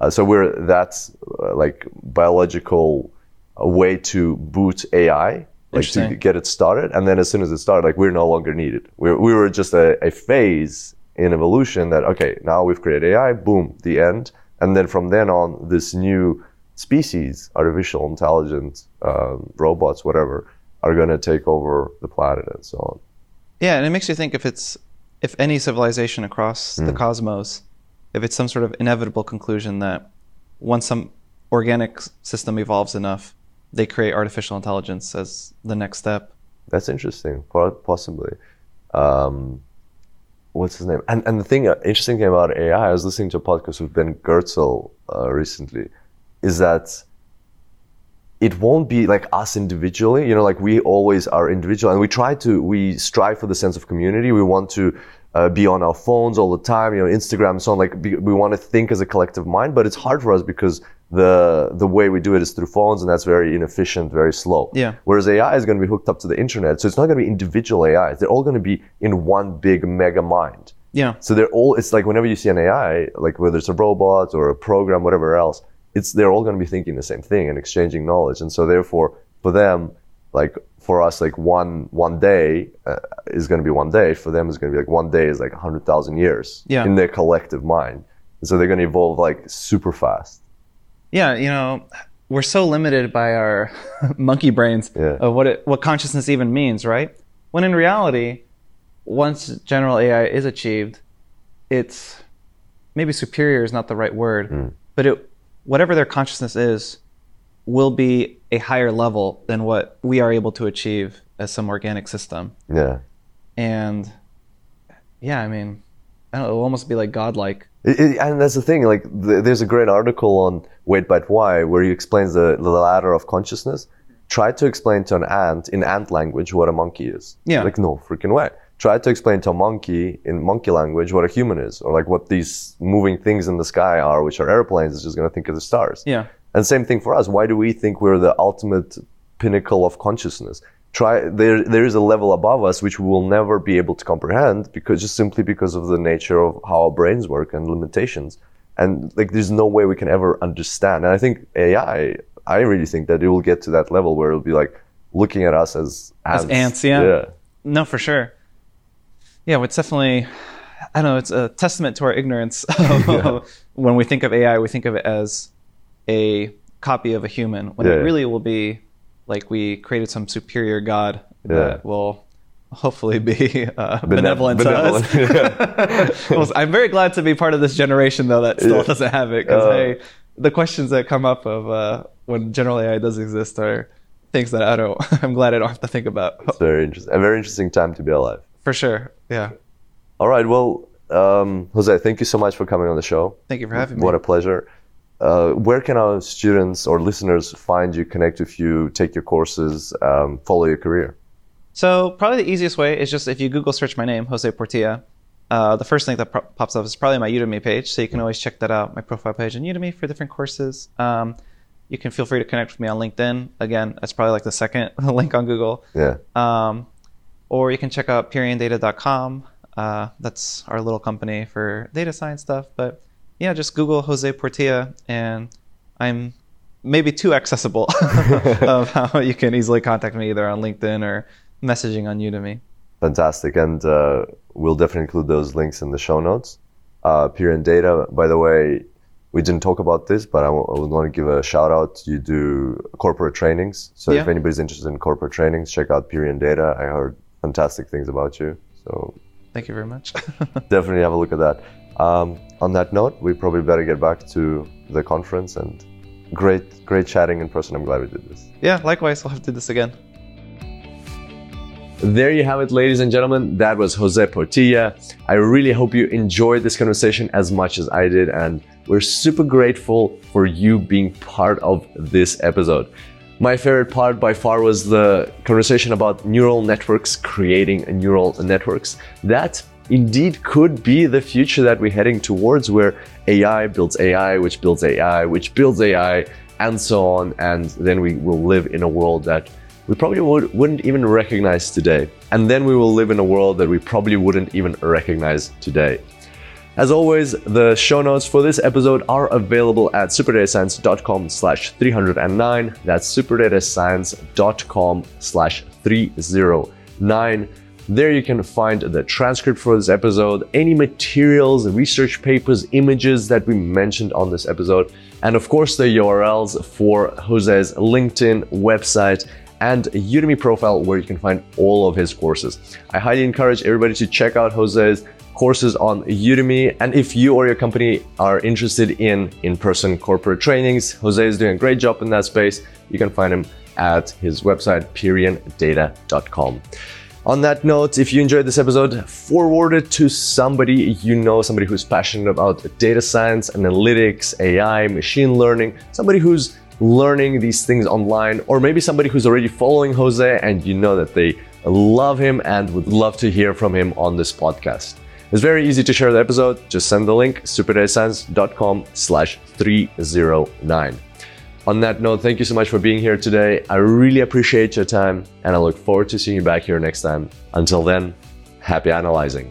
Uh, so we're that's uh, like biological way to boot AI like to get it started. And then as soon as it started, like we're no longer needed. We we were just a, a phase in evolution that okay, now we've created AI, boom, the end. And then from then on, this new species, artificial intelligence, um, robots, whatever, are going to take over the planet and so on. Yeah, and it makes you think if it's if any civilization across mm. the cosmos, if it's some sort of inevitable conclusion that once some organic system evolves enough, they create artificial intelligence as the next step. That's interesting. Possibly. Um, what's his name? And and the thing, uh, interesting thing about AI, I was listening to a podcast with Ben Goertzel uh, recently, is that it won't be like us individually. You know, like we always are individual, and we try to we strive for the sense of community. We want to uh, be on our phones all the time, you know, Instagram and so on. Like be, we want to think as a collective mind, but it's hard for us because the the way we do it is through phones, and that's very inefficient, very slow. Yeah. Whereas AI is going to be hooked up to the internet, so it's not going to be individual AIs. They're all going to be in one big mega mind. Yeah. So they're all. It's like whenever you see an AI, like whether it's a robot or a program, whatever else, it's they're all going to be thinking the same thing and exchanging knowledge. And so therefore, for them, like for us, like one one day uh, is going to be one day. For them, is going to be like one day is like hundred thousand years Yeah. in their collective mind. And so they're going to evolve like super fast. Yeah, you know, we're so limited by our *laughs* monkey brains Yeah. of what it, what consciousness even means, right? When in reality, once general AI is achieved, it's maybe superior is not the right word, hmm. but it whatever their consciousness is will be a higher level than what we are able to achieve as some organic system. Yeah. And yeah, I mean, I don't know, it'll almost be like godlike. It, it, and that's the thing. Like, th- there's a great article on Wait But Why where he explains the, the ladder of consciousness. Try to explain to an ant in ant language what a monkey is. Yeah. Like, no freaking way. Try to explain to a monkey in monkey language what a human is, or like what these moving things in the sky are, which are airplanes. It's just gonna think of the stars. Yeah. And same thing for us. Why do we think we're the ultimate pinnacle of consciousness? Try there. There is a level above us which we will never be able to comprehend because just simply because of the nature of how our brains work and limitations. And like, there's no way we can ever understand. And I think AI. I really think that it will get to that level where it'll be like looking at us as ants. As ants, yeah. Yeah. No, for sure. Yeah, it's definitely. I don't know. It's a testament to our ignorance. *laughs* *laughs* when we think of AI, we think of it as a copy of a human, when Yeah. it really will be like we created some superior god Yeah. that will hopefully be uh, benevolent, benevolent, to us. *laughs* Well, I'm very glad to be part of this generation, though, that still Yeah. doesn't have it. Because Uh, hey, the questions that come up of uh, when general AI does exist are things that I don't. *laughs* I'm glad I don't have to think about. It's very interesting. A very interesting time to be alive. For sure. Yeah. All right. Well, um, Jose, thank you so much for coming on the show. Thank you for having me. What a pleasure. Uh, where can our students or listeners find you, connect with you, take your courses, um, follow your career? So probably the easiest way is just if you Google search my name, Jose Portilla. Uh, the first thing that pro- pops up is probably my Udemy page, so you can always check that out. My profile page on Udemy for different courses. Um, you can feel free to connect with me on LinkedIn. Again, that's probably like the second *laughs* link on Google. Yeah. Um, or you can check out PierianData.com. Uh, that's our little company for data science stuff. But yeah, just Google Jose Portilla, and I'm maybe too accessible *laughs* of how you can easily contact me either on LinkedIn or messaging on Udemy. Fantastic. And uh, we'll definitely include those links in the show notes. Uh, Pierian Data, by the way, we didn't talk about this, but I, w- I would want to give a shout out. You do corporate trainings. So if anybody's interested in corporate trainings, check out Pierian Data. I heard fantastic things about you. So Thank you very much. *laughs* definitely have a look at that. Um, on that note, we probably better get back to the conference and great, great chatting in person. I'm glad we did this. yeah, likewise. We'll have to do this again. There you have it, ladies and gentlemen. That was Jose Portilla. I really hope you enjoyed this conversation as much as I did, and we're super grateful for you being part of this episode. My favorite part by far was the conversation about neural networks creating neural networks. That indeed could be the future that we're heading towards, where AI builds AI, which builds AI, which builds AI, and so on. And then we will live in a world that we probably would, wouldn't even recognize today. And then we will live in a world that we probably wouldn't even recognize today. As always, the show notes for this episode are available at superdatascience.com slash 309. That's superdatascience.com slash 309. There you can find the transcript for this episode, any materials, research papers, images that we mentioned on this episode, and of course the URLs for Jose's LinkedIn website and Udemy profile where you can find all of his courses. I highly encourage everybody to check out Jose's courses on Udemy. And if you or your company are interested in in-person corporate trainings, Jose is doing a great job in that space. You can find him at his website, pieriandata.com. On that note, if you enjoyed this episode, forward it to somebody you know, somebody who's passionate about data science, analytics, AI, machine learning, somebody who's learning these things online, or maybe somebody who's already following Jose and you know that they love him and would love to hear from him on this podcast. It's very easy to share the episode. Just send the link, superdatascience.com slash 309. On that note, thank you so much for being here today. I really appreciate your time and I look forward to seeing you back here next time. Until then, happy analyzing.